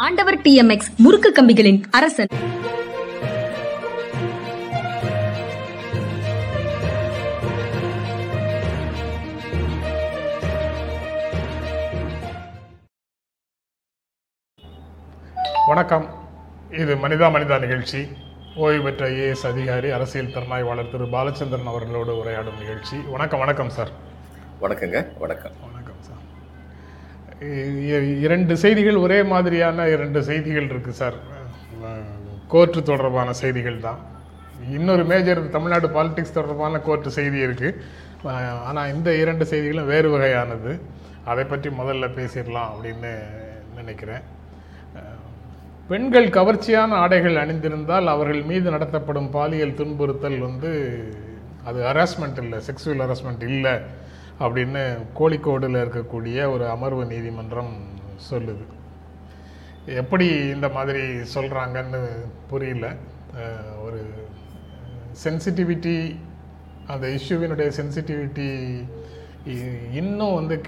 ஆண்டவர் டிஎம்எக்ஸ் முறுக்கு கம்பிகளின் அரசன். வணக்கம். இது மனிதா மனிதா நிகழ்ச்சி. ஓய்வு பெற்ற ஐஏஎஸ் அதிகாரி அரசியல் திறனாய்வாளர் திரு. பாலச்சந்திரன் அவர்களோடு உரையாடும் நிகழ்ச்சி. வணக்கம் வணக்கம் சார். வணக்கங்க வணக்கம். இரண்டு செய்திகள் ஒரே மாதிரியான இரண்டு செய்திகள் இருக்குது சார். கோர்ட்டு தொடர்பான செய்திகள் தான். இன்னொரு மேஜர் தமிழ்நாடு பாலிடிக்ஸ் தொடர்பான கோர்ட்டு செய்தி இருக்குது ஆனால் இந்த இரண்டு செய்திகளும் வேறு வகையானது. அதை பற்றி முதல்ல பேசிடலாம் அப்படின்னு நினைக்கிறேன். பெண்கள் கவர்ச்சியான ஆடைகள் அணிந்திருந்தால் அவர்கள் மீது நடத்தப்படும் பாலியல் துன்புறுத்தல் வந்து அது ஹராஸ்மெண்ட் இல்லை செக்ஸுவல் ஹராஸ்மெண்ட் இல்லை. அப்படின்னு கோழிக்கோடில் இருக்கக்கூடிய ஒரு அமர்வு நீதிமன்றம் சொல்லுது. எப்படி இந்த மாதிரி சொல்கிறாங்கன்னு புரியல. ஒரு சென்சிட்டிவிட்டி அந்த இஷ்யூவினுடைய சென்சிட்டிவிட்டி இன்னும் வந்து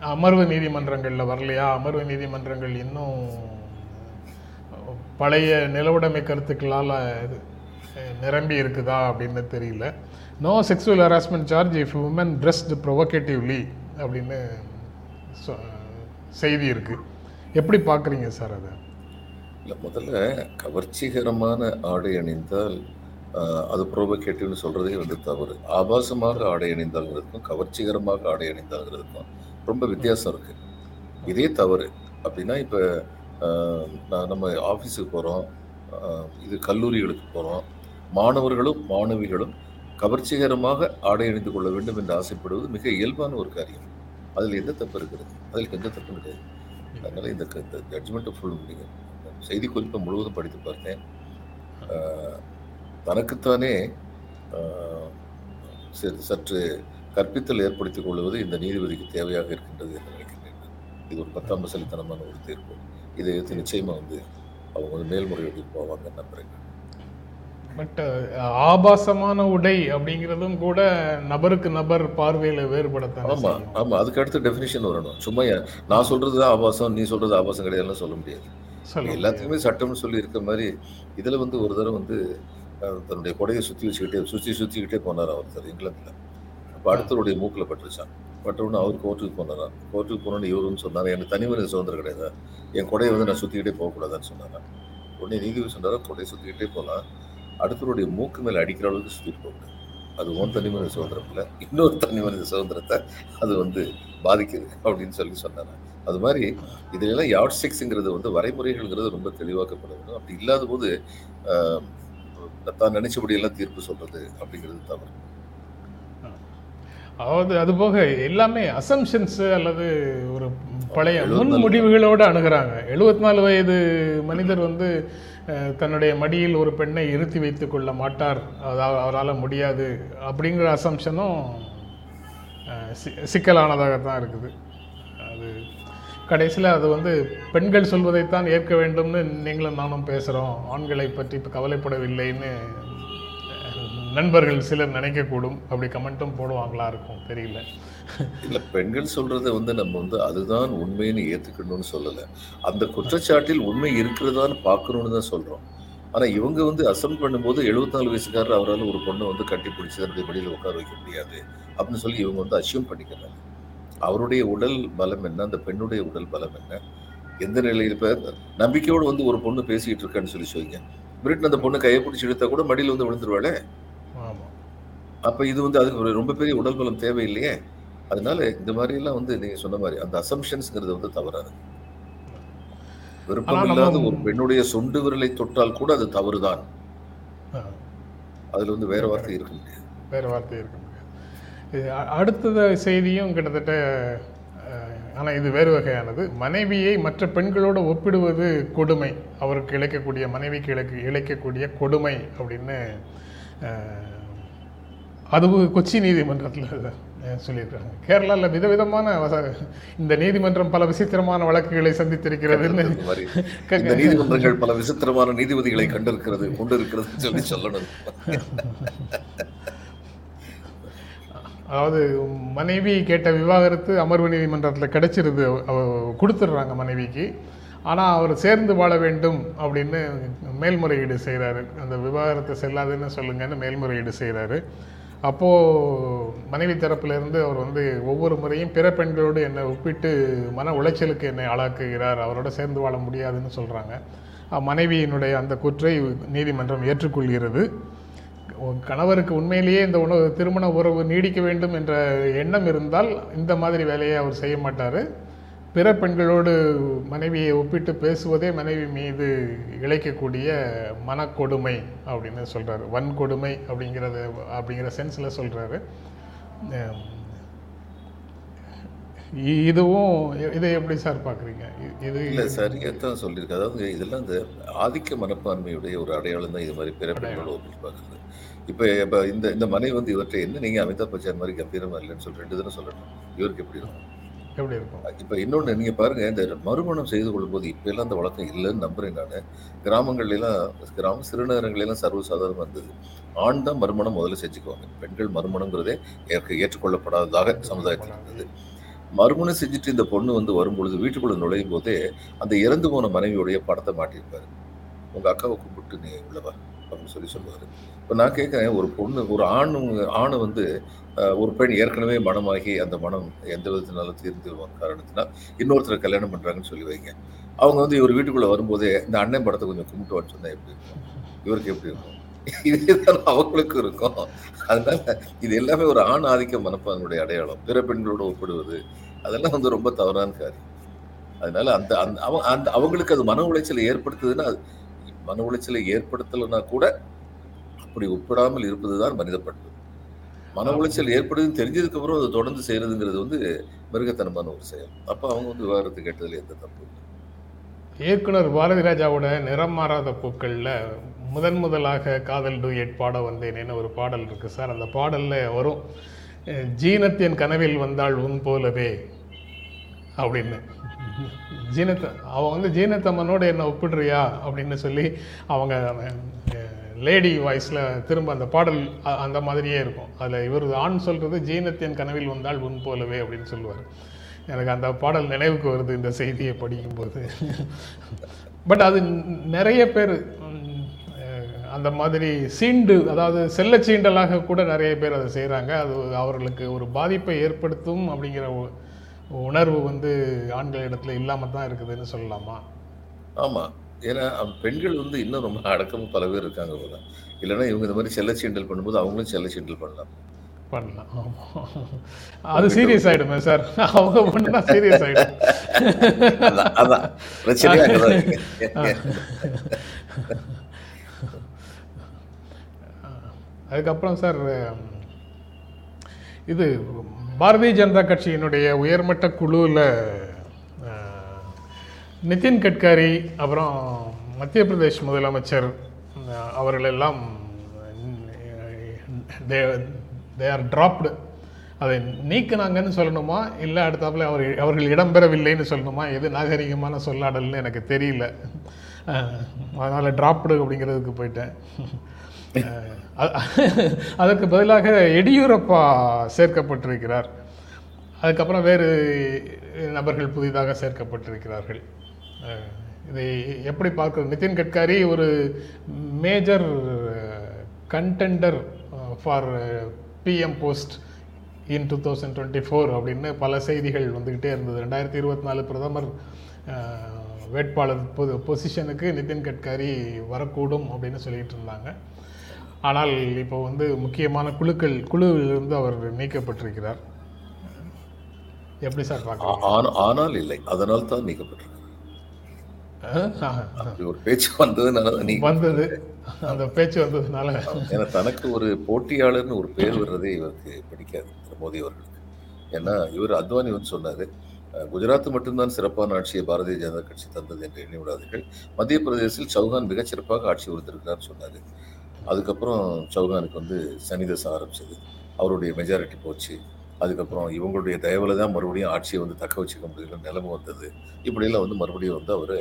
அமர்வு நீதிமன்றங்களில் வரலையா? அமர்வு நீதிமன்றங்கள் இன்னும் பழைய நிலவுடைமை கருத்துக்களால் நிரம்பி இருக்குதா அப்படின்னு தெரியல. No sexual harassment charge if woman dressed provocatively அப்படின்னு சொ- செய்தி இருக்குது எப்படி பார்க்குறீங்க சார் அதை? இல்லை முதல்ல கவர்ச்சிகரமான ஆடை அணிந்தால் அது ப்ரோவோகேட்டிவ்னு சொல்கிறதே வந்து தவறு. ஆபாசமாக ஆடை அணிந்தால்ங்கிறதுக்கும் கவர்ச்சிகரமாக ஆடை அணிந்தால்ங்கிறதுக்கும் ரொம்ப வித்தியாசம் இருக்குது இதே தவறு. அப்படின்னா இப்போ நான் நம்ம ஆஃபீஸுக்கு போகிறோம் இது கல்லூரிகளுக்கு போகிறோம் மாணவர்களும் மாணவிகளும் கவர்ச்சிகரமாக ஆடை அணிந்து கொள்ள வேண்டும் என்று ஆசைப்படுவது மிக இயல்பான ஒரு காரியம். அதில் எந்த தப்பு இருக்கிறது? அதில் எந்த தப்பு கிடையாது. அதனால் இந்த க- இந்த ஜட்ஜ்மெண்ட்டை ஃபுல் நீங்கள் செய்தி குறிப்பை முழுவதும் படித்து பார்த்தேன். தனக்குத்தானே சற்று- கற்பித்தல் ஏற்படுத்திக் கொள்வது இந்த நீதிபதிக்கு தேவையாக இருக்கின்றது என்று நினைக்கிறேன். இது ஒரு பத்தாம் பசலித்தனமான ஒரு தீர்ப்பு. இதை எடுத்து நிச்சயமாக வந்து அவங்க வந்து மேல்முறையீடு போவாங்க நம்புறேன். பட் ஆபாசமான உடை அப்படிங்கிறதும் கூட நபருக்கு நபர் பார்வையில் வேறுபடத்தான் ஆமா ஆமா. அதுக்கு அடுத்து டெஃபினிஷன் வரணும். சும்மா நான் சொல்றது தான் ஆபாசம் நீ சொல்றது ஆபாசம் கிடையாதுன்னு சொல்ல முடியாது. எல்லாத்துக்குமே சட்டம்னு சொல்லி இருக்க மாதிரி இதுல வந்து ஒரு தடவை வந்து தன்னுடைய கொடையை சுத்தி வச்சுக்கிட்டே சுத்தி சுத்திக்கிட்டே போனார் ஒருத்தர் இங்கிலாந்துல. அப்ப அடுத்தவருடைய மூக்குல பட்டுருச்சான் பட்டவுடனே அவர் கோர்ட்டுக்கு போனாராம். கோர்ட்டுக்கு போனோன்னு இவருன்னு சொன்னாரு? எனக்கு தனி மனித சுதந்திரம் கிடையாது? என் கொடையை வந்து நான் சுத்திக்கிட்டே போகக்கூடாதுன்னு சொன்னாராம். உடனே நீதிபதி சொன்னாரா? கொடையை சுத்திக்கிட்டே போகலாம் அடுத்தவருடைய மூக்கு மேலே அடிக்கிற அளவுக்கு சுற்றி போகக்கூடாது அது ஒன் தனி மனித சுதந்திரம் இல்லை இன்னொரு தனி மனித சுதந்திரத்தை அது வந்து பாதிக்குது அப்படின்னு சொல்லி சொன்னாங்க அது மாதிரி இதுலெல்லாம் யார்ட் ஸ்டிக்ஸுங்கிறது வந்து வரைமுறைகள்ங்கிறது ரொம்ப தெளிவாக்கப்பட வேண்டும் அப்படி இல்லாத போது தான் நினைச்சபடியெல்லாம் தீர்ப்பு சொல்றது அப்படிங்கிறது தவறு. அதாவது அது போக எல்லாமே அசம்ஷன்ஸ் அல்லது ஒரு பழைய முன் முடிவுகளோடு அணுகுறாங்க. எழுபத்தி நாலு வயது மனிதர் வந்து தன்னுடைய மடியில் ஒரு பெண்ணை இருத்தி வைத்துக் கொள்ள மாட்டார். அதாவது அவரால் முடியாது அப்படிங்கிற அசம்ஷனும் சிக்கலானதாகத்தான் இருக்குது. அது கடைசியில் அது வந்து பெண்கள் சொல்வதைத்தான் ஏற்க வேண்டும்னு நீங்களும் நானும் பேசுகிறோம் ஆண்களை பற்றி இப்போ கவலைப்படவில்லைன்னு நண்பர்கள் சிலர் நினைக்கக்கூடும். அப்படி கமெண்ட்டும் போடுவாங்களா இருக்கும். தெரியல. இல்லை பெண்கள் சொல்றதை வந்து நம்ம வந்து அதுதான் உண்மைன்னு ஏற்றுக்கணும்னு சொல்லலை. அந்த குற்றச்சாட்டில் உண்மை இருக்கிறதான்னு பார்க்கணும்னு தான் சொல்கிறோம் ஆனால் இவங்க வந்து அசம் பண்ணும்போது எழுபத்தாலு வயசுக்காரர் அவரால் ஒரு பொண்ணை வந்து கட்டி பிடிச்சி தன்னுடைய வெளியில் உட்கார வைக்க முடியாது. அப்படின்னு சொல்லி இவங்க வந்து அசியூம் பண்ணிக்கிறாங்க. அவருடைய உடல் பலம் என்ன? அந்த பெண்ணுடைய உடல் பலம் என்ன? எந்த நிலையில் இப்போ நம்பிக்கையோடு வந்து ஒரு பொண்ணு பேசிக்கிட்டு இருக்கான்னு சொல்லி சொல்லுங்க. பிரிட்டன் அந்த பொண்ணு கையை பிடிச்சி எடுத்தால் கூட மடியில் வந்து விழுந்துருவாளே? அப்ப இது வந்து அதுக்கு ஒரு ரொம்ப பெரிய உடல் பலம் தேவையில்லையே. அதனால இந்த மாதிரி எல்லாம் வந்து நீங்க சொன்ன மாதிரி அந்த அசம்ஷன்ஸ்ங்கிறது வந்து தவறாது விருப்பம் இல்லாத ஒரு பெண்ணுடைய சொண்டு விரலை தொட்டால் கூட அது தவறுதான். அதுல வந்து வேற வார்த்தை இருக்க முடியாது. வேறு வார்த்தை இருக்க முடியாது. அடுத்தது செய்தியும் கிட்டத்தட்ட ஆனால் இது வேறு வகையானது. மனைவியை மற்ற பெண்களோடு ஒப்பிடுவது கொடுமை. அவருக்கு இழைக்கக்கூடிய மனைவிக்கு இழைக்க இழைக்கக்கூடிய கொடுமை அப்படின்னு அதுவும் கொச்சி நீதிமன்றத்தில் சொல்லியிருக்காங்க. கேரளாவில் விதவிதமான இந்த நீதிமன்றம் பல விசித்திரமான வழக்குகளை சந்தித்திருக்கிறதுன்னு இந்த நீதிமன்றங்கள் பல விசித்திரமான நீதிபதிகளை கண்டிருக்கிறது கொண்டிருக்கிறது சொல்லி சொல்லணும். அதாவது மனைவி கேட்ட விவாகரத்து அமர்வு நீதிமன்றத்தில் கிடைச்சிருது. கொடுத்துட்றாங்க மனைவிக்கு. ஆனால் அவர் சேர்ந்து வாழ வேண்டும் அப்படின்னு மேல்முறையீடு செய்கிறாரு அந்த விவாகரத்து செல்லாதுன்னு சொல்லுங்கன்னு மேல்முறையீடு செய்கிறாரு அப்போது மனைவி தரப்பிலிருந்து அவர் வந்து ஒவ்வொரு முறையும் பிற பெண்களோடு என்னை ஒப்பிட்டு மன உளைச்சலுக்கு என்னை ஆளாக்குகிறார் அவரோட சேர்ந்து வாழ முடியாதுன்னு சொல்கிறாங்க மனைவியினுடைய அந்த குற்றை நீதிமன்றம் ஏற்றுக்கொள்கிறது. கணவருக்கு உண்மையிலேயே இந்த உணவு திருமண உறவு நீடிக்க வேண்டும் என்ற எண்ணம் இருந்தால் இந்த மாதிரி வேலையை அவர் செய்ய மாட்டார். பிற பெண்களோடு மனைவியை ஒப்பிட்டு பேசுவதே மனைவி மீது இழைக்கக்கூடிய மனக்கொடுமை அப்படின்னு சொல்கிறாரு வன்கொடுமை அப்படிங்கிறது அப்படிங்கிற சென்ஸில் சொல்கிறாரு இதுவும் இதை எப்படி சார் பார்க்குறீங்க? இது இல்லை சரியாக தான் சொல்லியிருக்கு. அதாவது இதெல்லாம் இந்த ஆதிக்க மனப்பான்மையுடைய ஒரு அடையாளம் தான் இது மாதிரி பிற பெண்களோட ஒப்பிட்டு பார்க்குறது. இப்போ இப்போ இந்த இந்த மனைவி வந்து இவற்றை என்ன நீங்கள் அமிதாப் பச்சன் மாதிரி கம்பீரமாக இல்லைன்னு சொல்லி ரெண்டு தினம் சொல்லணும் இவருக்கு எப்படி இருக்கும்? எப்படி இருக்கும்? இப்போ இன்னொன்று நீங்கள் பாருங்கள் இந்த மறுமணம் செய்து கொள்ளும்போது இப்போ எல்லாம் அந்த வழக்கம் இல்லைன்னு நம்புறேன் நான். கிராமங்கள்லாம் கிராம சிறுநகரங்களெல்லாம் சர்வசாதாரணமாக இருந்தது. ஆண் தான் மறுமணம் முதல்ல செஞ்சுக்குவாங்க. பெண்கள் மறுமணங்கிறதே ஏற்க ஏற்றுக்கொள்ளப்படாததாக சமுதாயத்தில் இருந்தது. மறுமணம் செஞ்சுட்டு இந்த பொண்ணு வந்து வரும்பொழுது வீட்டுக்குள்ள நுழையும் போதே அந்த இறந்து போன மனைவியுடைய படத்தை மாட்டியிருப்பாரு. உங்க அக்காவை கும்பிட்டு நீ உள்ளவா? அப்படின்னு சொல்லி சொல்லுவாரு. இப்போ நான் கேட்குறேன் ஒரு பொண்ணு ஒரு ஆண் ஆணு வந்து ஒரு பெண் ஏற்கனவே மனமாகி அந்த மனம் எந்த விதத்தினாலும் தீர்ந்து காரணத்தினால் இன்னொருத்தரை கல்யாணம் பண்ணுறாங்கன்னு சொல்லி வைங்க. அவங்க வந்து இவர் வீட்டுக்குள்ளே வரும்போதே இந்த அண்ணன் படத்தை கொஞ்சம் கும்பிட்டு சொன்னால் எப்படி இருக்கும்? இவருக்கு எப்படி இருக்கும்? இதுதான் அவங்களுக்கும் இருக்கும். அதனால இது எல்லாமே ஒரு ஆண் ஆதிக்க மனப்பான்மையுடைய அடையாளம். பிற பெண்களோட ஒப்பிடுவது அதெல்லாம் வந்து ரொம்ப தவறான காரியம். அதனால அந்த அந்த அவ அந்த அவங்களுக்கு அது மன உளைச்சலை ஏற்படுத்துதுன்னா மன உளைச்சலை ஏற்படுத்தலைன்னா கூட அப்படி ஒப்பிடாமல் இருப்பதுதான் மனித பண்பு மன உளைச்சல் ஏற்படுதுன்னு தெரிஞ்சதுக்கு அப்புறம் அதை தொடர்ந்து செய்யறதுங்கிறது வந்து மிருகத்தனமான ஒரு செயல். அப்போ அவங்க வந்து விவகாரத்து கேட்டதுல எந்த தப்பு இயக்குனர் பாரதி ராஜாவோட நிறம் மாறாத பூக்களில் முதன் முதலாக காதல் டூயட் பாட வந்தேனேன்னு ஒரு பாடல் இருக்குது சார். அந்த பாடலில் வரும் ஜீனத்தின் கனவில் வந்தாள் உன் போலவே அப்படின்னு. ஜீனத் அவன் வந்து ஜீனத்தம்மனோடு என்ன ஒப்பிடுறியா? அப்படின்னு சொல்லி அவங்க லேடி வாய்ஸில் திரும்ப அந்த பாடல் அந்த மாதிரியே இருக்கும். அதில் இவர் ஆண் சொல்கிறது ஜீனத்தின் கனவில் வந்தால் உன் போலவே அப்படின்னு சொல்லுவார். எனக்கு அந்த பாடல் நினைவுக்கு வருது இந்த செய்தியை படிக்கும்போது. பட் அது நிறைய பேர் அந்த மாதிரி சீண்டு அதாவது செல்ல சீண்டலாக கூட நிறைய பேர் அதை செய்கிறாங்க அது அவர்களுக்கு ஒரு பாதிப்பை ஏற்படுத்தும் அப்படிங்கிற உணர்வு வந்து ஆண்கள் இடத்துல இல்லாமல் தான் இருக்குதுன்னு சொல்லலாமா? ஆமாம் ஏன்னா பெண்கள் வந்து இன்னும் ரொம்ப அடக்கமும் பல பேர் இருக்காங்க போல. இல்லைன்னா இவங்க இந்த மாதிரி செல்ல சீண்டல் பண்ணும்போது அவங்களும் செல்ல சீண்டல் பண்ணலாம். பண்ணலாம். அது சீரியஸ் ஆகிடுமே சார். அவங்க பண்ணா சீரியஸ் ஆகிடும் அதான் அதுக்கப்புறம் சார் இது பாரதிய ஜனதா கட்சியினுடைய உயர்மட்ட குழுவில் நிதின் கட்காரி அப்புறம் மத்திய பிரதேஷ் முதலமைச்சர் அவர்களெல்லாம் தே ஆர் ட்ராப்டு அதை நீக்கினாங்கன்னு சொல்லணுமா? இல்லை அடுத்தாப்புல அவர் அவர்கள் இடம்பெறவில்லைன்னு சொல்லணுமா? எது நாகரிகமான சொல்லாடல்னு எனக்கு தெரியல. அதனால் ட்ராப்டு அப்படிங்கிறதுக்கு போயிட்டேன். அதற்கு பதிலாக எடியூரப்பா சேர்க்கப்பட்டிருக்கிறார். அதுக்கப்புறம் வேறு நபர்கள் புதிதாக சேர்க்கப்பட்டிருக்கிறார்கள். இதை எப்படி பார்க்குறது நிதின் கட்காரி ஒரு major contender for PM post in two thousand twenty four அப்படின்னு பல செய்திகள் வந்துக்கிட்டே இருந்தது. ரெண்டாயிரத்தி இருபத்தி நாலு பிரதமர் வேட்பாளர் பொது பொசிஷனுக்கு நிதின் கட்காரி வரக்கூடும் அப்படின்னு சொல்லிட்டு இருந்தாங்க. ஆனால் இப்போ வந்து முக்கியமான குழுக்கள் குழுவிலிருந்து அவர் நீக்கப்பட்டிருக்கிறார். எப்படி சார் பார்க்கலாம் ஆனால் இல்லை. அதனால் தான் நீக்கப்பட்டிருக்கிறார். ஒரு பேச்சு வந்ததுனால நீ வந்தது. அந்த பேச்சு வந்ததுனால. ஏன்னா தனக்கு ஒரு போட்டியாளர்னு ஒரு பேர் வர்றதே இவருக்கு பிடிக்காது மோடி அவர்களுக்கு. ஏன்னா இவர் அத்வானி வந்து சொன்னாரு குஜராத் மட்டும்தான் சிறப்பான ஆட்சியை பாரதிய ஜனதா கட்சி தந்தது என்று எண்ணி விடாதீர்கள் மத்திய பிரதேசத்தில் சௌகான் மிகச் சிறப்பாக ஆட்சி கொடுத்திருக்கிறார் சொன்னார். அதுக்கப்புறம் சௌகானுக்கு வந்து சனிதசை ஆரம்பிச்சது. அவருடைய மெஜாரிட்டி போச்சு. அதுக்கப்புறம் இவங்களுடைய தயவில் தான் மறுபடியும் ஆட்சியை வந்து தக்க வச்சுக்க முடியல நிலைமை வந்தது. இப்படியெல்லாம் வந்து மறுபடியும் வந்து அவர்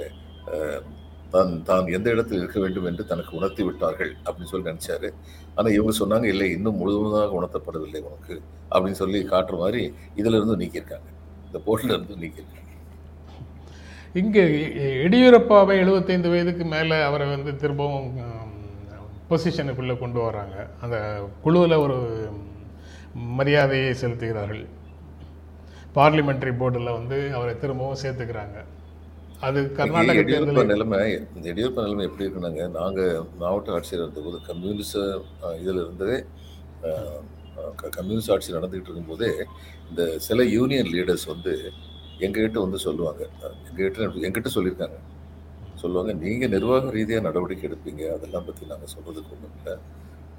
தான் தான் எந்த இடத்தில் இருக்க வேண்டும் என்று தனக்கு உணர்த்தி விட்டார்கள் அப்படின்னு சொல்லி நினச்சாரு. ஆனால் இவங்க சொன்னாங்க இல்லை இன்னும் முழுவதுமாக உணர்த்தப்படவில்லை உனக்கு அப்படின்னு சொல்லி காட்டுற மாதிரி இதிலிருந்து நீக்கியிருக்காங்க. இந்த போட்டில் இருந்து நீக்கியிருக்காங்க. இங்கே எடியூரப்பாவை எழுபத்தைந்து வயதுக்கு மேலே அவரை வந்து திரும்பவும் பொசிஷனுக்குள்ளே கொண்டு வராங்க அந்த குழுவில் ஒரு மரியாதையை செலுத்துகிறார்கள். பார்லிமெண்ட்ரி போர்டில் வந்து அவரை திரும்பவும் சேர்த்துக்கிறாங்க. அது கர்நாடக எடியூரப்பா நிலைமை இந்த எடியூரப்பா நிலைமை எப்படி இருக்குனாங்க நாங்கள் மாவட்ட ஆட்சியர் இருந்தபோது கம்யூனிச அஹ், இதில் க- கம்யூனிஸ்ட் ஆட்சி நடந்துகிட்டு இருக்கும்போதே இந்த சில யூனியன் லீடர்ஸ் வந்து எங்ககிட்ட வந்து சொல்லுவாங்க. எங்ககிட்ட எங்கிட்ட சொல்லியிருக்காங்க. சொல்லுவாங்க நீங்கள் நிர்வாக ரீதியாக நடவடிக்கை எடுப்பீங்க அதெல்லாம் பற்றி நாங்கள் சொல்கிறதுக்கு ஒன்றும் இல்லை.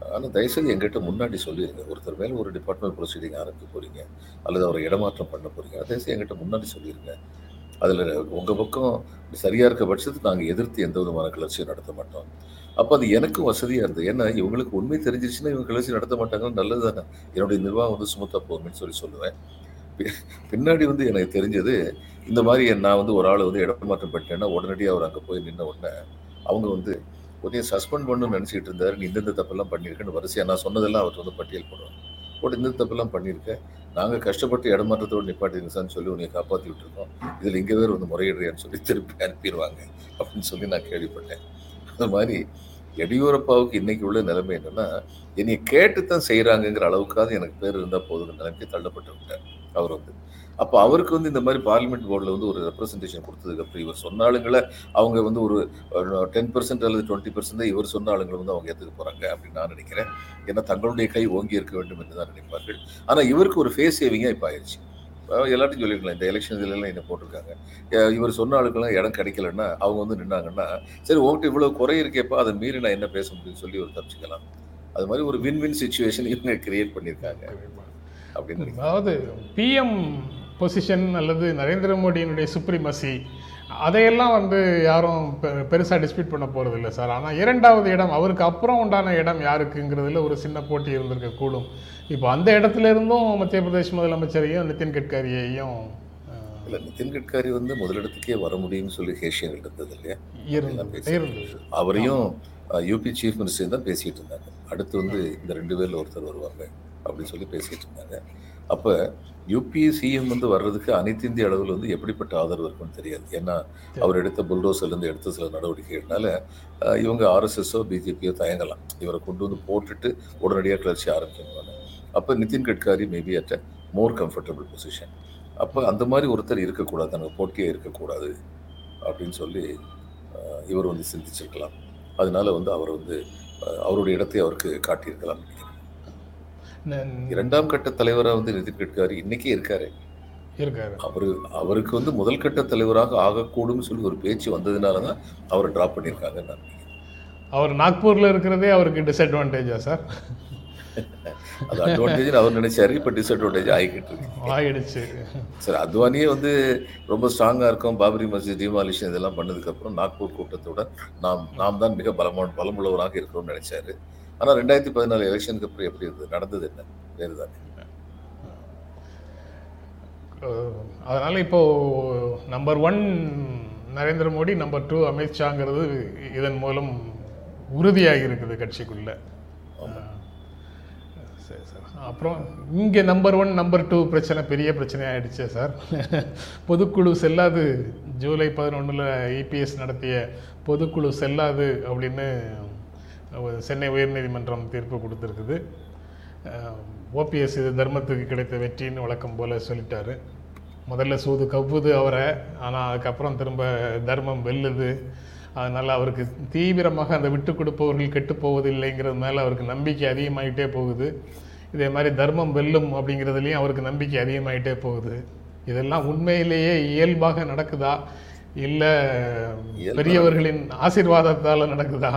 ஆனால் தயவுசெய்து எங்கிட்ட முன்னாடி சொல்லிடுங்க ஒருத்தர் மேலே ஒரு டிபார்ட்மெண்ட் ப்ரொசீடிங் ஆரம்பிக்க போகிறீங்க அல்லது அவரை இடமாற்றம் பண்ண போகிறீங்க தயவுசெய்து எங்கிட்ட முன்னாடி சொல்லிடுங்க அதில் உங்கள் பக்கம் சரியாக இருக்க பட்சத்துக்கு நாங்கள் எதிர்த்து எந்த விதமான கிளர்ச்சியும் நடத்த மாட்டோம். அப்போ அது எனக்கும் வசதியாக இருந்தது. ஏன்னா இவங்களுக்கு உண்மை தெரிஞ்சிருச்சுன்னா இவங்க கிளர்ச்சி நடத்த மாட்டாங்கன்னு நல்லது தானே. என்னுடைய நிர்வாகம் வந்து சுமத்தா போகும்னு சொல்லி சொல்லுவேன். பி- பின்னாடி வந்து எனக்கு தெரிஞ்சது இந்த மாதிரி நான் வந்து ஒரு ஆளை வந்து இடமாற்றம் பண்ணிட்டேன்னா உடனடியாக அவர் அங்கே போய் நின்ன உடனே அவங்க வந்து உடனே சஸ்பெண்ட் பண்ணணும்னு நினச்சிட்டு இருந்தார். நீ இந்தந்த தப்பெல்லாம் பண்ணியிருக்கேன்னு வரிசையாக நான் சொன்னதெல்லாம் அவர் வந்து பட்டியல் போடுவாங்க. போட்டு இந்த தப்பெல்லாம் பண்ணியிருக்கேன் நாங்கள் கஷ்டப்பட்டு இடமாற்றத்தோடு நிப்பாட்டிங்க சார்னு சொல்லி உன்னை காப்பாற்றி விட்டுருக்கோம். இதில் இங்கே வேறு வந்து முறையிடுறியான்னு சொல்லி திருப்பி அனுப்பிடுவாங்க அப்படின்னு சொல்லி நான் கேள்விப்பட்டேன். அது மாதிரி எடியூரப்பாவுக்கு இன்னைக்கு உள்ள நிலைமை என்னென்னா என்னை கேட்டு தான் செய்கிறாங்கங்கிற அளவுக்காவது எனக்கு பேர் இருந்தால் போதுங்கிற நிலைமைக்கு தள்ளப்பட்டு விட்டேன் அவர் வந்து. அப்போ அவருக்கு வந்து இந்த மாதிரி பார்லிமெண்ட் போர்டில் வந்து ஒரு ரெப்ரஸன்டேஷன் கொடுத்ததுக்கு அப்புறம் இவர் சொன்ன ஆளுங்களை அவங்க வந்து ஒரு டென் பர்சன்ட் அல்லது டுவெண்ட்டி பர்சன்ட் இவர் சொன்ன ஆளுங்களை வந்து அவங்க ஏற்றுக்க போகிறாங்க அப்படின்னு நான் நினைக்கிறேன். ஏன்னா தங்களுடைய கை ஓங்கி இருக்க வேண்டும் என்று தான் நினைப்பார்கள். ஆனால் இவருக்கு ஒரு ஃபேஸ் சேவிங்காக இப்போ ஆயிடுச்சு எல்லாத்தையும் சொல்லியிருக்கலாம் இந்த எலெக்ஷன் இதுலலாம் என்ன போட்டிருக்காங்க. இவர் சொன்ன ஆளுக்கெல்லாம் இடம் கிடைக்கலன்னா அவங்க வந்து நின்னாங்கன்னா சரி உங்கள்கிட்ட இவ்வளோ குறை இருக்கேப்பா அதை மீறி நான் என்ன பேச முடியும்னு சொல்லி ஒரு தப்பிச்சுக்கலாம். அது மாதிரி ஒரு வின் வின் சுச்சுவேஷன் இவங்க கிரியேட் பண்ணியிருக்காங்க. அப்படின்னு அதாவது பிஎம் பொசிஷன் அல்லது நரேந்திர மோடியினுடைய சுப்ரிமசி அதையெல்லாம் வந்து யாரும் பெ- பெருசா டிஸ்பியூட் பண்ண போறது இல்லை சார். ஆனால் இரண்டாவது இடம் அவருக்கு அப்புறம் உண்டான இடம் யாருக்குங்கிறதுல ஒரு சின்ன போட்டி இருந்திருக்க கூடும். இப்போ அந்த இடத்துல இருந்தும் மத்திய பிரதேஷ் முதலமைச்சரையும் நிதின் கட்கரியையும் இல்லை நிதின் கட்காரி வந்து முதலிடத்துக்கே வர முடியும்னு சொல்லி கேஷியங்கள் இருந்தது இல்லையா? அவரையும் யூபி சீஃப் மினிஸ்டர் தான் பேசிட்டு இருந்தாங்க. அடுத்து வந்து இந்த ரெண்டு பேர்ல ஒருத்தர் வருவாங்க. அப்படின்னு சொல்லி பேசிட்டு இருந்தாங்க. அப்போ யூபி சிஎம் வந்து வர்றதுக்கு அனைத்து இந்திய அளவில் வந்து எப்படிப்பட்ட ஆதரவு இருக்குன்னு தெரியாது. ஏன்னா அவர் எடுத்த புல்டோசர்லேருந்து எடுத்த சில நடவடிக்கைகள்னால இவங்க ஆர்எஸ்எஸ்ஸோ பிஜேபியோ தயங்கலாம். இவரை கொண்டு வந்து போட்டுட்டு உடனடியாக கிளர்ச்சி ஆரம்பிக்கணும் அப்போ Nitin Gadkari maybe at more comfortable position அப்போ அந்த மாதிரி ஒருத்தர் இருக்கக்கூடாது. அங்கே போட்டியே இருக்கக்கூடாது அப்படின்னு சொல்லி இவர் வந்து சிந்திச்சிருக்கலாம். அதனால வந்து அவர் வந்து அவருடைய இடத்தை அவருக்கு காட்டியிருக்கலாம். இரண்டாம் கட்ட தலைவராக வந்து நிதின் கட்காரி இன்னைக்கே இருக்காரு. இருக்காரு. அவரு அவருக்கு வந்து முதல் கட்ட தலைவராக ஆகக்கூடும்னு சொல்லி ஒரு பேச்சு வந்ததுனால தான் அவரை ட்ராப் பண்ணியிருக்காங்க நான். அவர் நாக்பூர்ல இருக்கிறதே அவருக்கு டிஸ்அட்வான்டேஜா சார் அது அட்வான்டேஜ் அவர் நினைச்சாரு இப்போ டிஸ்அட்வான்டேஜ் ஆகிக்கிட்டு இருக்கு. ஆயிடுச்சு சரி அத்வானியே வந்து ரொம்ப ஸ்ட்ராங்காக இருக்கும். பாபரி மஸ்ஜித் டிமாலிஷன் இதெல்லாம் பண்ணதுக்கப்புறம் நாக்பூர் கூட்டத்தோட நாம் நாம் தான் மிக பலமான பலமுள்ளவராக இருக்கிறோம்னு நினைச்சாரு. ஆனால் ரெண்டாயிரத்தி பதினாலு எலெக்ஷனுக்கு அப்புறம் எப்படி இருந்தது? நடந்தது என்ன? வேறு தானே அதனால இப்போ number one Narendra Modi number two அமித்ஷாங்கிறது இதன் மூலம் உறுதியாகி இருக்குது கட்சிக்குள்ள. சரி சார். அப்புறம் இங்கே நம்பர் ஒன் நம்பர் டூ பிரச்சனை பெரிய பிரச்சனை ஆயிடுச்சே சார். பொதுக்குழு செல்லாது. ஜூலை பதினொன்றில் இபிஎஸ் நடத்திய பொதுக்குழு செல்லாது அப்படின்னு சென்னை உயர்நீதிமன்றம் தீர்ப்பு கொடுத்துருக்குது. ஓபிஎஸ் இது தர்மத்துக்கு கிடைத்த வெற்றின்னு வழக்கம் போல் சொல்லிட்டாரு. முதல்ல சூது கவ்வுது அவரை ஆனால் அதுக்கப்புறம் திரும்ப தர்மம் வெல்லுது. அதனால் அவருக்கு தீவிரமாக அந்த விட்டு கொடுப்பவர்கள் கெட்டு போவதில்லைங்கிறது மேலே அவருக்கு நம்பிக்கை அதிகமாகிட்டே போகுது. இதே மாதிரி தர்மம் வெல்லும் அப்படிங்கிறதுலையும் அவருக்கு நம்பிக்கை அதிகமாகிட்டே போகுது. இதெல்லாம் உண்மையிலேயே இயல்பாக நடக்குதா? இல்லை பெரியவர்களின் ஆசீர்வாதத்தால் நடக்குதா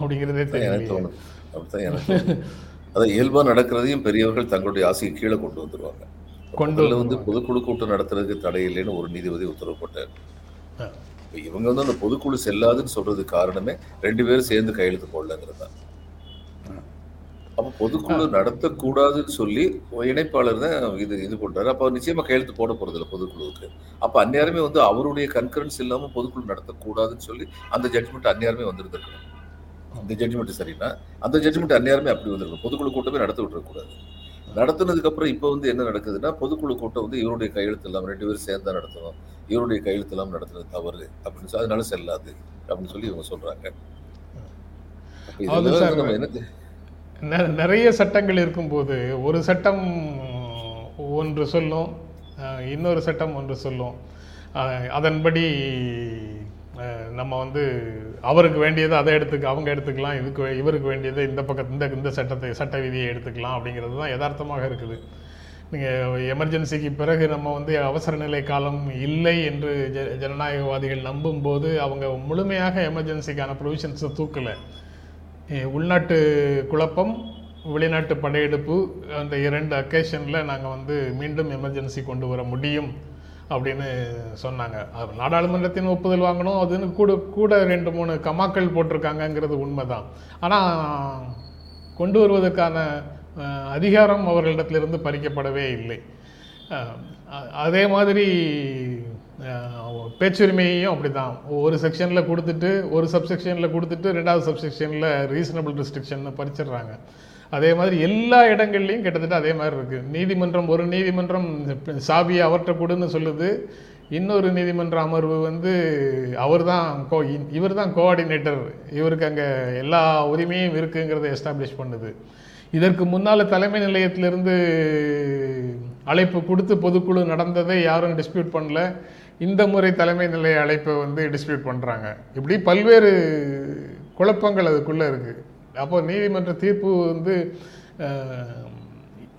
அப்படிங்கிறதே தெரியல அப்படித்தான் எனக்கு தோணுது. அதான் இயல்பா நடக்கிறதையும் பெரியவர்கள் தங்களுடைய ஆசையை கீழே கொண்டு வந்துருவாங்க. கொண்டு வந்து. பொதுக்குழு கூட்டம் நடத்துறதுக்கு தடை இல்லைன்னு ஒரு நீதிபதி உத்தரவு போட்டார். இவங்க வந்து அந்த பொதுக்குழு செல்லாதுன்னு சொல்றதுக்கு காரணமே ரெண்டு பேரும் சேர்ந்து கையெழுத்து போடலங்கிறது தான் அப்ப பொதுக்குழு நடத்தக்கூடாதுன்னு சொல்லி இணைப்பாளர் தான் இது இது போட்டாரு அப்ப நிச்சயமா கையெழுத்து போட போறது இல்லை பொதுக்குழுவுக்கு. அப்ப அந்நேரமே வந்து அவருடைய கன்கரன்ஸ் இல்லாம பொதுக்குழு நடத்தக்கூடாதுன்னு சொல்லி அந்த ஜட்மெண்ட் அந்நேரமே வந்திருந்திருக்கணும். இந்த ஜட்மெண்ட் சரின்னா அந்த ஜட்மெண்ட் அந்நேரமே அப்படி வந்திருக்கும் பொதுக்குழு கூட்டமே நடத்த விட்டுறக்கூடாது நடத்துனதுக்கு அப்புறம் இப்போ வந்து என்ன நடக்குதுன்னா பொதுக்குழு கூட்டம் வந்து இவருடைய கையெழுத்து இல்லாம ரெண்டு பேரும் சேர்ந்து நடத்தணும். இவருடைய கையெழுத்தெல்லாம் நடத்துறது தவறு அப்படின்னு சொல்லி அதனால செல்லாது அப்படின்னு சொல்லி இவங்க சொல்றாங்க. என்ன நிறைய சட்டங்கள் இருக்கும்போது ஒரு சட்டம் ஒன்று சொல்லும் இன்னொரு சட்டம் ஒன்று சொல்லும். அதன்படி நம்ம வந்து அவருக்கு வேண்டியதை அதை எடுத்துக்க அவங்க எடுத்துக்கலாம் இதுக்கு இவருக்கு வேண்டியதை இந்த பக்கத்து இந்த இந்த சட்டத்தை சட்ட விதியை எடுத்துக்கலாம் அப்படிங்கிறது தான் யதார்த்தமாக இருக்குது. நீங்கள் எமர்ஜென்சிக்கு பிறகு நம்ம வந்து அவசர நிலை காலம் இல்லை என்று ஜ ஜனநாயகவாதிகள் நம்பும்போது அவங்க முழுமையாக எமர்ஜென்சிக்கான ப்ரொவிஷன்ஸை தூக்கலை. உள்நாட்டு குழப்பம் வெளிநாட்டு படையெடுப்பு அந்த இரண்டு அக்கேஷனில் நாங்கள் வந்து மீண்டும் எமர்ஜென்சி கொண்டு வர முடியும் அப்படின்னு சொன்னாங்க. அது நாடாளுமன்றத்தின் ஒப்புதல் வாங்கணும் அதுன்னு கூட கூட ரெண்டு மூணு கமாக்கள் போட்டிருக்காங்கங்கிறது உண்மை தான் ஆனால் கொண்டு வருவதற்கான அதிகாரம் அவர்களிடத்திலிருந்து பறிக்கப்படவே இல்லை. அதே மாதிரி பேச்சுரிமையும் அப்படி தான் ஒரு செக்ஷனில் கொடுத்துட்டு ஒரு சப்செக்ஷனில் கொடுத்துட்டு ரெண்டாவது சப்செக்ஷனில் ரீசனபிள் ரெஸ்ட்ரிக்ஷன் பறிச்சிடுறாங்க அதே மாதிரி எல்லா இடங்கள்லையும் கிட்டத்தட்ட அதே மாதிரி இருக்குது நீதிமன்றம் ஒரு நீதிமன்றம் சாவியை அவர்கிட்ட கொடுன்னு சொல்லுது. இன்னொரு நீதிமன்ற அமர்வு வந்து அவர் தான் கோ இவர் தான் கோஆர்டினேட்டர் இவருக்கு அங்கே எல்லா உரிமையும் இருக்குங்கிறத எஸ்டாப்ளிஷ் பண்ணுது. இதற்கு முன்னால் தலைமை நிலையத்திலிருந்து அழைப்பு கொடுத்து பொதுக்குழு நடந்ததை யாரும் டிஸ்பியூட் பண்ணல. இந்த முறை தலைமை நிலைய அழைப்பை வந்து டிஸ்பியூட் பண்ணுறாங்க இப்படி பல்வேறு குழப்பங்கள் அதுக்குள்ளே இருக்குது அப்போ நீதிமன்ற தீர்ப்பு வந்து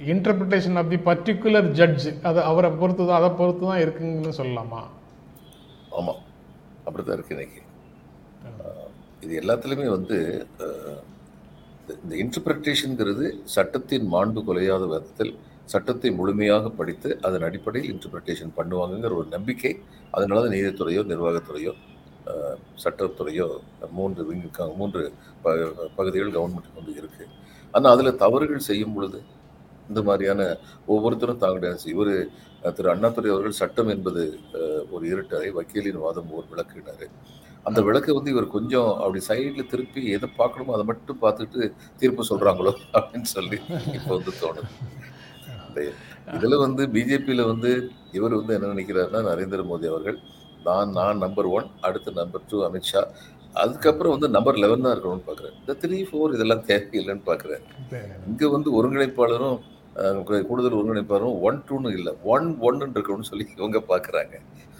interpretation of the particular judge அதை அவரை பொறுத்து தான் அதை பொறுத்து தான் இருக்குங்கன்னு சொல்லலாமா? ஆமாம் அப்படி தான் இருக்கு இன்னைக்கு. இது எல்லாத்துலேயுமே வந்து இந்த- இன்டர்பிரிட்டேஷனுங்கிறது சட்டத்தின் மாண்பு குலையாத விதத்தில் சட்டத்தை முழுமையாக படித்து அதன் அடிப்படையில் இன்டர்பிரட்டேஷன் பண்ணுவாங்கங்கிற ஒரு நம்பிக்கை அதனால தான் நீதித்துறையோ நிர்வாகத்துறையோ சட்டத்துறையோ மூன்று க- மூன்று ப பகுதிகள் கவர்மெண்ட் கொண்டு இருக்கு. ஆனால் அதில் தவறுகள் செய்யும் பொழுது இந்த மாதிரியான ஒவ்வொருத்தரும் தாங்களுடைய இவர் திரு அண்ணாதுரை அவர்கள் சட்டம் என்பது ஒரு இருட்டறை வக்கீலின் வாதம் ஒரு விளக்குனாரு. அந்த விளக்கை வந்து இவர் கொஞ்சம் அப்படி சைடில் திருப்பி எதை பார்க்கணுமோ அதை மட்டும் பார்த்துட்டு தீர்ப்பு சொல்றாங்களோ அப்படின்னு சொல்லி இப்போ வந்து தோணுது. இதுல வந்து பிஜேபியில வந்து இவர் வந்து என்ன நினைக்கிறாருன்னா நரேந்திர மோடி அவர்கள் நான் நான் நம்பர் ஒன் அடுத்து நம்பர் டூ அமித்ஷா அதுக்கப்புறம் வந்து நம்பர் லெவன் தான் இருக்கணும்னு பார்க்குறேன் இந்த த்ரீ ஃபோர் இதெல்லாம் தேவையில்லைன்னு பார்க்குறேன் இங்க வந்து ஒருங்கிணைப்பாளரும் கூடுதல் ஒருங்கிணைப்பாளரும் ஒன் டூன்னு இல்லை ஒன் ஒன்னு இருக்கணும்னு சொல்லி இவங்க பார்க்குறாங்க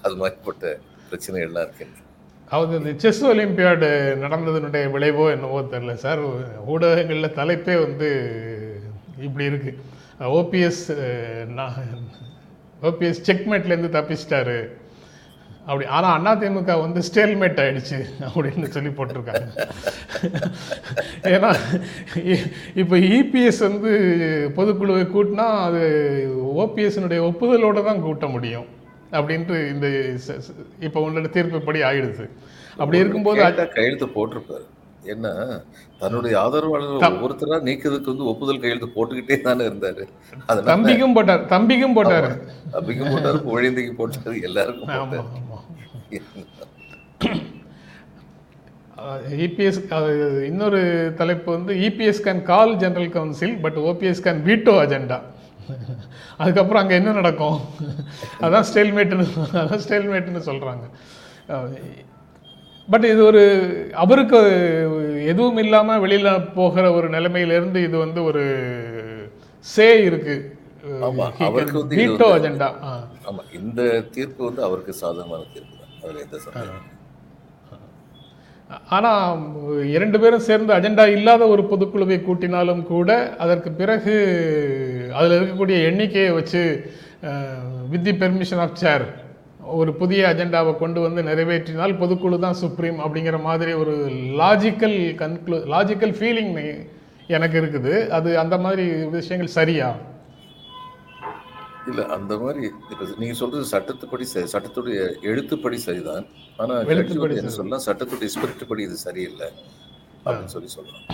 அது மாதிரிப்பட்ட பிரச்சனைகள்லாம் இருக்கு. அதாவது இந்த செஸ் ஒலிம்பியாடு நடந்ததனுடைய விளைவோ என்னவோ தெரில சார். ஊடகங்களில் தலைப்பே வந்து இப்படி இருக்கு. ஓபிஎஸ் ஓபிஎஸ் செக்மேட்லேருந்து தப்பிச்சிட்டாரு. அப்படி ஆனால் அதிமுக வந்து ஸ்டேல்மேட் ஆயிடுச்சு அப்படின்னு சொல்லி போட்டிருக்காங்க. ஏன்னா இப்போ இபிஎஸ் வந்து பொதுக்குழுவை கூட்டினா அது ஓபிஎஸ்னுடைய ஒப்புதலோடு தான் கூட்ட முடியும் அப்படின்ட்டு இந்த இப்போ உங்களோட தீர்ப்புப்படி ஆயிடுது. அப்படி இருக்கும்போது கையெழுத்து போட்டிருப்பாரு. என்ன? தன்னுடைய ஆதரவாளர் ஒவ்வொருத்தரா நீக்கிறதுக்கு வந்து ஒப்புதல் கையெழுத்து போட்டுக்கிட்டே தானே இருந்தாரு. தம்பிக்கும் போட்டார் தம்பிக்கும் போட்டார். அபிக்கும் போட்டாரு புகழேந்திக்கு போட்டாரு எல்லாருக்கும் இபிஎஸ் இன்னொரு தலைப்பு வந்து EPS can call general council but OPS can veto agenda அதுக்கப்புறம் அங்கே என்ன நடக்கும்? அதான் ஸ்டேல்மேட்டுன்னு அதான் ஸ்டேல்மேட்டுன்னு சொல்கிறாங்க பட் இது ஒரு அவருக்கு எதுவும் இல்லாமல் வெளியில் போகிற ஒரு நிலைமையிலேருந்து இது வந்து ஒரு சே இருக்கு. அவருக்கு அஜெண்டா ஆ. ஆமா இந்த தீர்ப்பு வந்து அவருக்கு சாதகமான தீர்ப்பு தான். அதுல எந்த சந்தேகம் ஆனால் இரண்டு பேரும் சேர்ந்து அஜெண்டா இல்லாத ஒரு பொதுக்குழுவை கூட்டினாலும் கூட அதற்கு பிறகு அதில் இருக்கக்கூடிய எண்ணிக்கையை வச்சு with the permission of chair ஒரு புதிய அஜெண்டாவை கொண்டு வந்து நிறைவேற்றினால் பொதுக்குழு தான் சுப்ரீம் அப்படிங்கிற மாதிரி ஒரு லாஜிக்கல் கன்க்ளூ லாஜிக்கல் ஃபீலிங் எனக்கு இருக்குது. அது அந்த மாதிரி விஷயங்கள் சரியா? இல்ல அந்த மாதிரி இப்ப நீங்க சொல்றது சட்டத்துப்படி சரி சட்டத்துடைய எழுத்துப்படி சரிதான். ஆனா எழுத்துப்படி என்ன. சொல்லலாம் சட்டத்துடைய ஸ்பிரிட் படி இது சரியில்லை அப்படின்னு சொல்லி சொல்லலாம்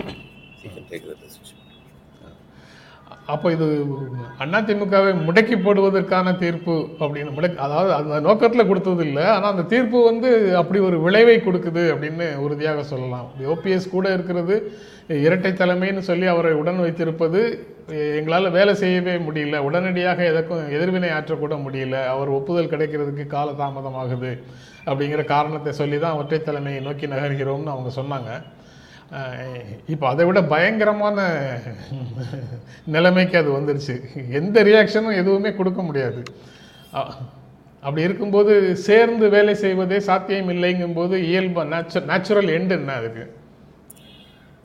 அப்போ இது அதிமுகவை முடக்கி போடுவதற்கான தீர்ப்பு அப்படின்னு முடக்கி அதாவது அந்த நோக்கத்தில் கொடுத்தது இல்லை ஆனால் அந்த தீர்ப்பு வந்து அப்படி ஒரு விளைவை கொடுக்குது அப்படின்னு உறுதியாக சொல்லலாம். ஓபிஎஸ் கூட இருக்கிறது இரட்டை தலைமைன்னு சொல்லி அவரை உடன் வைத்திருப்பது எங்களால் வேலை செய்யவே முடியல. உடனடியாக எதற்கும் எதிர்வினை ஆற்றக்கூட முடியல. அவர் ஒப்புதல் கிடைக்கிறதுக்கு கால தாமதமாகுது அப்படிங்கிற காரணத்தை சொல்லி தான் ஒற்றை தலைமையை நோக்கி நகர்கிறோம்னு அவங்க சொன்னாங்க. இப்போ அதை விட பயங்கரமான நிலைமைக்கு அது வந்துருச்சு. எந்த ரியாக்ஷனும் எதுவுமே கொடுக்க முடியாது. அப்படி இருக்கும்போது சேர்ந்து வேலை செய்வதே சாத்தியம் இல்லைங்கும்போது இயல்பு நேச்சுரல் எண்டு என்ன அதுக்கு?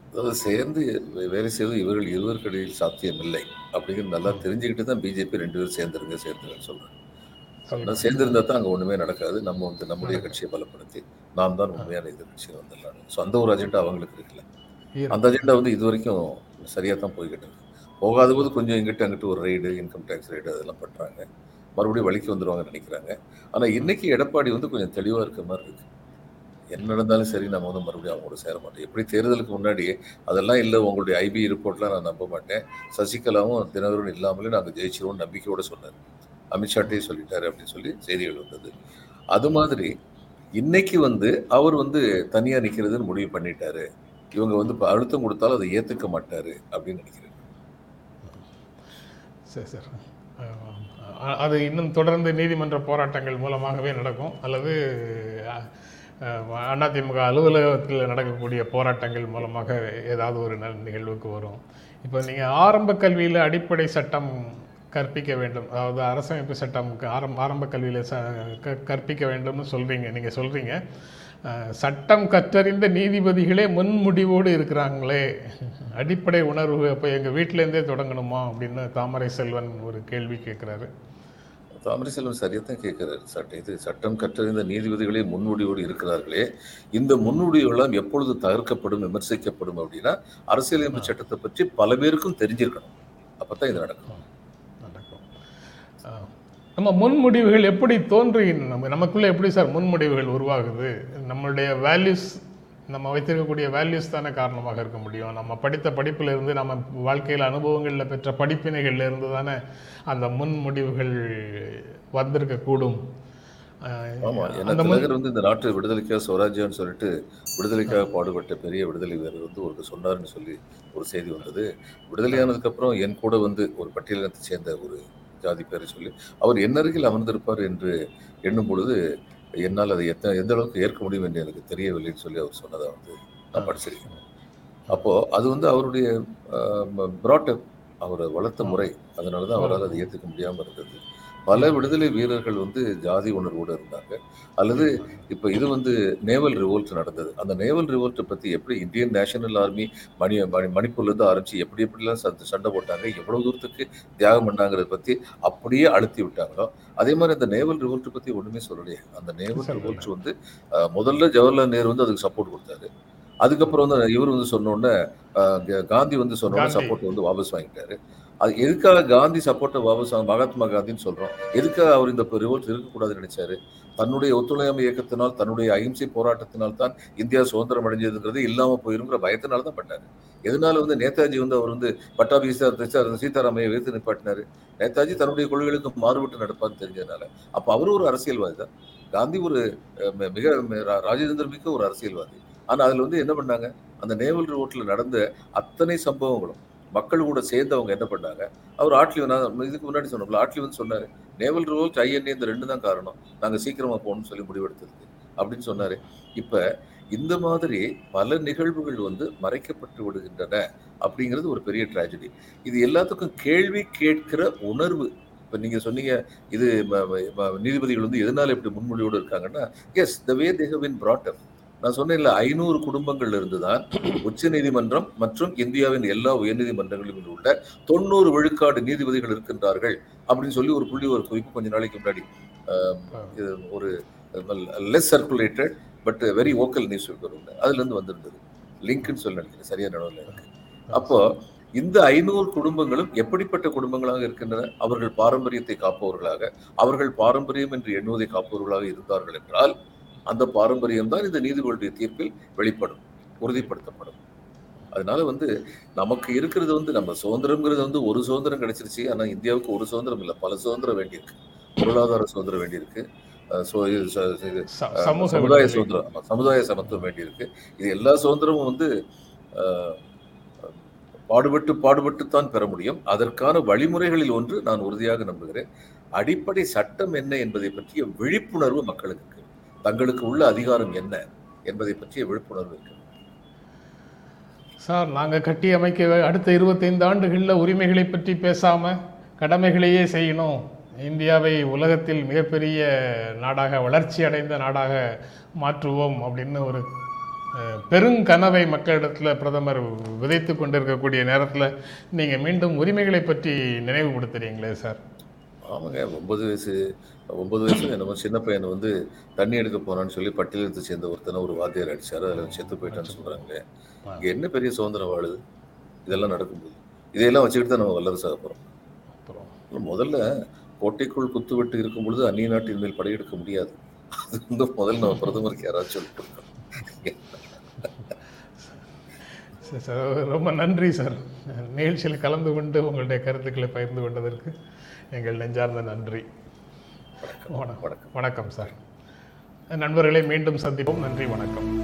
அதாவது சேர்ந்து வேலை செய்வது இவர்கள் இருவருக்கிடையில் சாத்தியமில்லை. அப்படிங்கிறது நல்லா தெரிஞ்சுக்கிட்டு தான் பிஜேபி ரெண்டு பேரும் சேர்ந்துருங்க சேர்ந்துருங்கன்னு சொல்கிறேன் ஆனால் சேர்ந்திருந்தா தான் அங்கே ஒன்றுமே நடக்காது. நம்ம வந்து நம்முடைய கட்சியை பலப்படுத்தி நாம் தான் உண்மையான எதிர்கட்சியை வந்துடலாம். ஸோ அந்த ஒரு அஜெண்டா அவங்களுக்கு இருக்குல்ல. அந்த அஜெண்டா வந்து இது வரைக்கும் சரியாக தான் போய்கிட்டு இருக்கு. போகாத போது கொஞ்சம் இங்கிட்ட அங்கிட்டு ஒரு ரைடு இன்கம் டேக்ஸ் ரைடு அதெல்லாம் பண்ணுறாங்க மறுபடியும் வழிக்கு வந்துருவாங்கன்னு நினைக்கிறாங்க. ஆனால் இன்னைக்கு எடப்பாடி வந்து கொஞ்சம் தெளிவாக இருக்க மாதிரி இருக்கு. என்ன நடந்தாலும் சரி நம்ம வந்து மறுபடியும் அவங்களோட சேர மாட்டோம். எப்படி தேர்தலுக்கு முன்னாடி அதெல்லாம் இல்லை உங்களுடைய ஐபி ரிப்போர்ட்லாம் நான் நம்ப மாட்டேன். சசிகலாவும் தினகரன் இல்லாமலே நாங்கள் ஜெயிச்சிருவோம் நம்பிக்கையோட சொன்னார். அமித்ஷாட்டே சொல்லிட்டாரு அப்படின்னு சொல்லி செய்திகள் வந்தது. அது மாதிரி இன்னைக்கு வந்து அவர் வந்து தனியாக நிற்கிறதுன்னு முடிவு பண்ணிட்டாரு. இவங்க வந்து இப்போ அழுத்தம் கொடுத்தாலும் அதை ஏற்றுக்க மாட்டார் அப்படின்னு நினைக்கிறேன். சரி சார். அது இன்னும் தொடர்ந்து நீதிமன்ற போராட்டங்கள் மூலமாகவே நடக்கும். அல்லது அதிமுக அலுவலகத்தில் நடக்கக்கூடிய போராட்டங்கள் மூலமாக ஏதாவது ஒரு நிகழ்வுக்கு வரும். இப்போ நீங்கள் ஆரம்ப கல்வியில் அடிப்படை சட்டம் கற்பிக்க வேண்டும். அதாவது அரசமைப்பு சட்டம் ஆரம்ப ஆரம்ப கல்வியில் ச க கற்பிக்க வேண்டும்னு சொல்கிறீங்க நீங்கள் சொல்கிறீங்க சட்டம் கற்றறிந்த நீதிபதிகளே முன்முடிவோடு இருக்கிறாங்களே. அடிப்படை உணர்வு அப்போ எங்கள் வீட்டிலேருந்தே தொடங்கணுமா அப்படின்னு தாமரை செல்வன் ஒரு கேள்வி கேட்குறாரு. தாமரை செல்வன் சரியாக தான் கேட்குறாரு. சட்ட இது சட்டம் கற்றறிந்த நீதிபதிகளே முன்முடிவோடு இருக்கிறார்களே. இந்த முன்முடிவுகளாம் எப்பொழுது தகர்க்கப்படும் விமர்சிக்கப்படும் அப்படின்னா அரசியலமைப்பு சட்டத்தை பற்றி பல பேருக்கும் தெரிஞ்சிருக்கணும். அப்பதான் இது நடக்கும். நம்ம முன்முடிவுகள் எப்படி தோன்றுகின்றன? நம்ம நமக்குள்ளே எப்படி சார் முன்முடிவுகள் உருவாகுது? நம்மளுடைய வேல்யூஸ் நம்ம வைத்திருக்கக்கூடிய வேல்யூஸ் தானே காரணமாக இருக்க முடியும். நம்ம படித்த படிப்புல இருந்து நம்ம வாழ்க்கையில் அனுபவங்களில் பெற்ற படிப்பினைகள்ல இருந்து தானே அந்த முன்முடிவுகள் வந்திருக்க கூடும். ஆஹ், ஆமா ஏன்னா அந்த முன் திலகர் வந்து இந்த நாட்டு விடுதலைக்காக சுவராஜ்யம்னு சொல்லிட்டு விடுதலைக்காக பாடுபட்ட பெரிய விடுதலை வீரர் வந்து ஒரு சொன்னார்னு சொல்லி ஒரு செய்தி வந்தது. விடுதலையானதுக்கு அப்புறம் என் கூட வந்து ஒரு பட்டியலினத்தை சேர்ந்த ஒரு ஜாதி பேரை சொல்லி அவர் என்னருகில் அமர்ந்திருப்பார் என்று எண்ணும் பொழுது என்னால் அதை எத்தனை எந்த அளவுக்கு ஏற்க முடியும் என்று எனக்கு தெரியவில்லைன்னு சொல்லி அவர் சொன்னதை வந்து நான் படிச்சிருக்கேன். அப்போது அது வந்து அவருடைய ப்ராட்டப் அவரை வளர்த்த முறை. அதனால தான் அவரால் அதை ஏற்றுக்க முடியாமல் இருந்தது. பல விடுதலை வீரர்கள் வந்து ஜாதி உணர்வோடு இருந்தாங்க. அல்லது இப்போ இது வந்து நேவல் ரிவோல்ட் நடந்தது. அந்த நேவல் ரிவோல்ட்டை பற்றி எப்படி இந்தியன் நேஷனல் ஆர்மி மணி மணி மணிப்பூர்லேருந்து ஆரம்பிச்சு எப்படி எப்படிலாம் சண்டை சண்டை போட்டாங்க எவ்வளவு தூரத்துக்கு தியாகம் பண்ணாங்கிறத பற்றி அப்படியே அழுத்தி விட்டாங்களோ அதே மாதிரி அந்த நேவல் ரிவோல்ட்டை பற்றி ஒன்றுமே சொல்லலையே. அந்த நேவல். ரிவோல்ட் வந்து முதல்ல ஜவஹர்லால் நேரு வந்து அதுக்கு சப்போர்ட் கொடுத்தாரு. அதுக்கப்புறம் வந்து இவர் வந்து சொன்ன உடனே அஹ், கா- காந்தி வந்து சொன்ன உடனே காந்தி. சப்போர்ட் வந்து வாபஸ் வாங்கிட்டாரு. அது எதுக்காக காந்தி சப்போர்ட்டை வாபஸ் மகாத்மா காந்தின்னு சொல்றோம்? எதுக்காக அவர் இந்த ரிவோல்ட் இருக்கக்கூடாதுன்னு நினைச்சாரு? தன்னுடைய ஒத்துழையாமை இயக்கத்தினால் தன்னுடைய அகிம்சை போராட்டத்தினால் தான் இந்தியா சுதந்திரம் அடைஞ்சதுங்கிறது இல்லாமல் போயிருங்கிற பயத்தினால தான் பண்ணார். எதனால வந்து நேதாஜி வந்து அவர் வந்து பட்டாபி சீதாராமையை வைத்து நிப்பாட்டினாரு? நேதாஜி தன்னுடைய கொள்கைகளுக்கு மாறுபட்டு நடப்பான்னு தெரிஞ்சதுனால. அப்ப அவரும் ஒரு அரசியல்வாதி தான். காந்தி ஒரு மிக ராஜேந்திர ரா- மிக்க ஒரு அரசியல்வாதி. ஆனா அதுல வந்து என்ன பண்ணாங்க? அந்த நேவல் ரோட்ல நடந்த அத்தனை சம்பவங்களும் மக்கள் கூட சேர்ந்து அவங்க என்ன பண்ணாங்க? அவர் ஆட்லி நான் இதுக்கு முன்னாடி சொன்னோம்ல ஆட்லி வந்து நேவல் ரோல்ஸ் ஐஎன்ஏ இந்த ரெண்டு தான் காரணம். நாங்கள் சீக்கிரமாக போகணும்னு சொல்லி முடிவெடுத்திருக்கு. அப்படின்னு சொன்னார். இப்போ இந்த மாதிரி பல நிகழ்வுகள் வந்து மறைக்கப்பட்டு விடுகின்றன அப்படிங்கிறது ஒரு பெரிய ட்ராஜடி இது எல்லாத்துக்கும் கேள்வி கேட்கிற உணர்வு. இப்போ நீங்கள் சொன்னீங்க இது நீதிபதிகள் வந்து எதனால் இப்படி முன்மொழியோடு இருக்காங்கன்னா S the way they have been நான் சொன்னேன்ல ஐநூறு குடும்பங்கள்ல இருந்துதான் உச்ச நீதிமன்றம் மற்றும் இந்தியாவின் எல்லா உயர்நீதிமன்றங்களிலும் உள்ள தொண்ணூறு விழுக்காடு நீதிபதிகள் இருக்கின்றார்கள் அப்படின்னு சொல்லி ஒரு புள்ளி ஒரு குறிப்பு கொஞ்ச நாளைக்கு முன்னாடி ஒரு less circulated but very vocal newspaper ஒன்று அதுல இருந்து வந்திருந்தது. லிங்க்னு சொல்லி நினைக்கிறேன். சரியா நடுவில் எனக்கு. அப்போ இந்த ஐநூறு குடும்பங்களும் எப்படிப்பட்ட குடும்பங்களாக இருக்கின்றன? அவர்கள் பாரம்பரியத்தை காப்பவர்களாக அவர்கள் பாரம்பரியம் என்று எண்ணுவதை காப்பவர்களாக இருந்தார்கள் என்றால் அந்த பாரம்பரியம் தான் இந்த நீதிபதிகளுடைய தீர்ப்பில் வெளிப்படும் உறுதிப்படுத்தப்படும். அதனால வந்து நமக்கு இருக்கிறது வந்து நம்ம சுதந்திரம்ங்கிறது வந்து ஒரு சுதந்திரம் கிடைச்சிருச்சு. ஆனா இந்தியாவுக்கு ஒரு சுதந்திரம் இல்லை. பல சுதந்திரம் வேண்டியிருக்கு. பொருளாதார சுதந்திரம் வேண்டியிருக்கு. சமுதாய. சுதந்திரம். சமுதாய சமத்துவம் வேண்டியிருக்கு. இது எல்லா சுதந்திரமும் வந்து பாடுபட்டு பாடுபட்டு தான் பெற முடியும். அதற்கான வழிமுறைகளில் ஒன்று நான் உறுதியாக நம்புகிறேன். அடிப்படை சட்டம் என்ன என்பதை பற்றிய விழிப்புணர்வு மக்களுக்கு. தங்களுக்கு உள்ள அதிகாரம் என்ன என்பதை பற்றிய விழிப்புணர்வு இருக்கு. சார் நாங்கள் கட்டி அமைக்க அடுத்த இருபத்தைந்து ஆண்டுகளில் உரிமைகளை பற்றி பேசாமல் கடமைகளையே செய்யணும். இந்தியாவை உலகத்தில் மிகப்பெரிய நாடாக வளர்ச்சி அடைந்த நாடாக மாற்றுவோம் அப்படின்னு ஒரு பெருங்கனவை மக்களிடத்தில் பிரதமர் விதைத்து கொண்டிருக்கக்கூடிய நேரத்தில் நீங்கள் மீண்டும் உரிமைகளை பற்றி நினைவுபடுத்துறீங்களே சார்? ஆமாங்க ஒன்பது வயசு ஒன்பது வயசு என்னமோ சின்ன பையனை வந்து தண்ணி எடுக்க போனான்னு சொல்லி பட்டியலத்தை சேர்ந்த ஒருத்தனை ஒரு வாத்தியார் அடிச்சாரு. அதில் செத்து போயிட்டான்னு சொல்றாங்களே. இங்க என்ன பெரிய சுதந்திரம் வாழுது? இதெல்லாம் நடக்கும்போது. இதையெல்லாம் வச்சுக்கிட்டு தான் நம்ம வல்லரசாக போகிறோம் அப்புறம்? முதல்ல கோட்டைக்குள் குத்துவிட்டு இருக்கும் பொழுது அந்நிய நாட்டின் மேல் படையெடுக்க முடியாது. அது வந்து முதல்ல நம்ம பிரதமருக்கு யாராச்சும் சொல்லிக் கொடுக்கணும். ரொம்ப நன்றி சார். நிகழ்ச்சியில் கலந்து கொண்டு உங்களுடைய கருத்துக்களை பகிர்ந்து கொண்டதற்கு. எங்கள் நெஞ்சார்ந்த நன்றி. வணக்கம். வணக்கம். வணக்கம். சார். நண்பர்களை மீண்டும் சந்திப்போம். நன்றி வணக்கம்.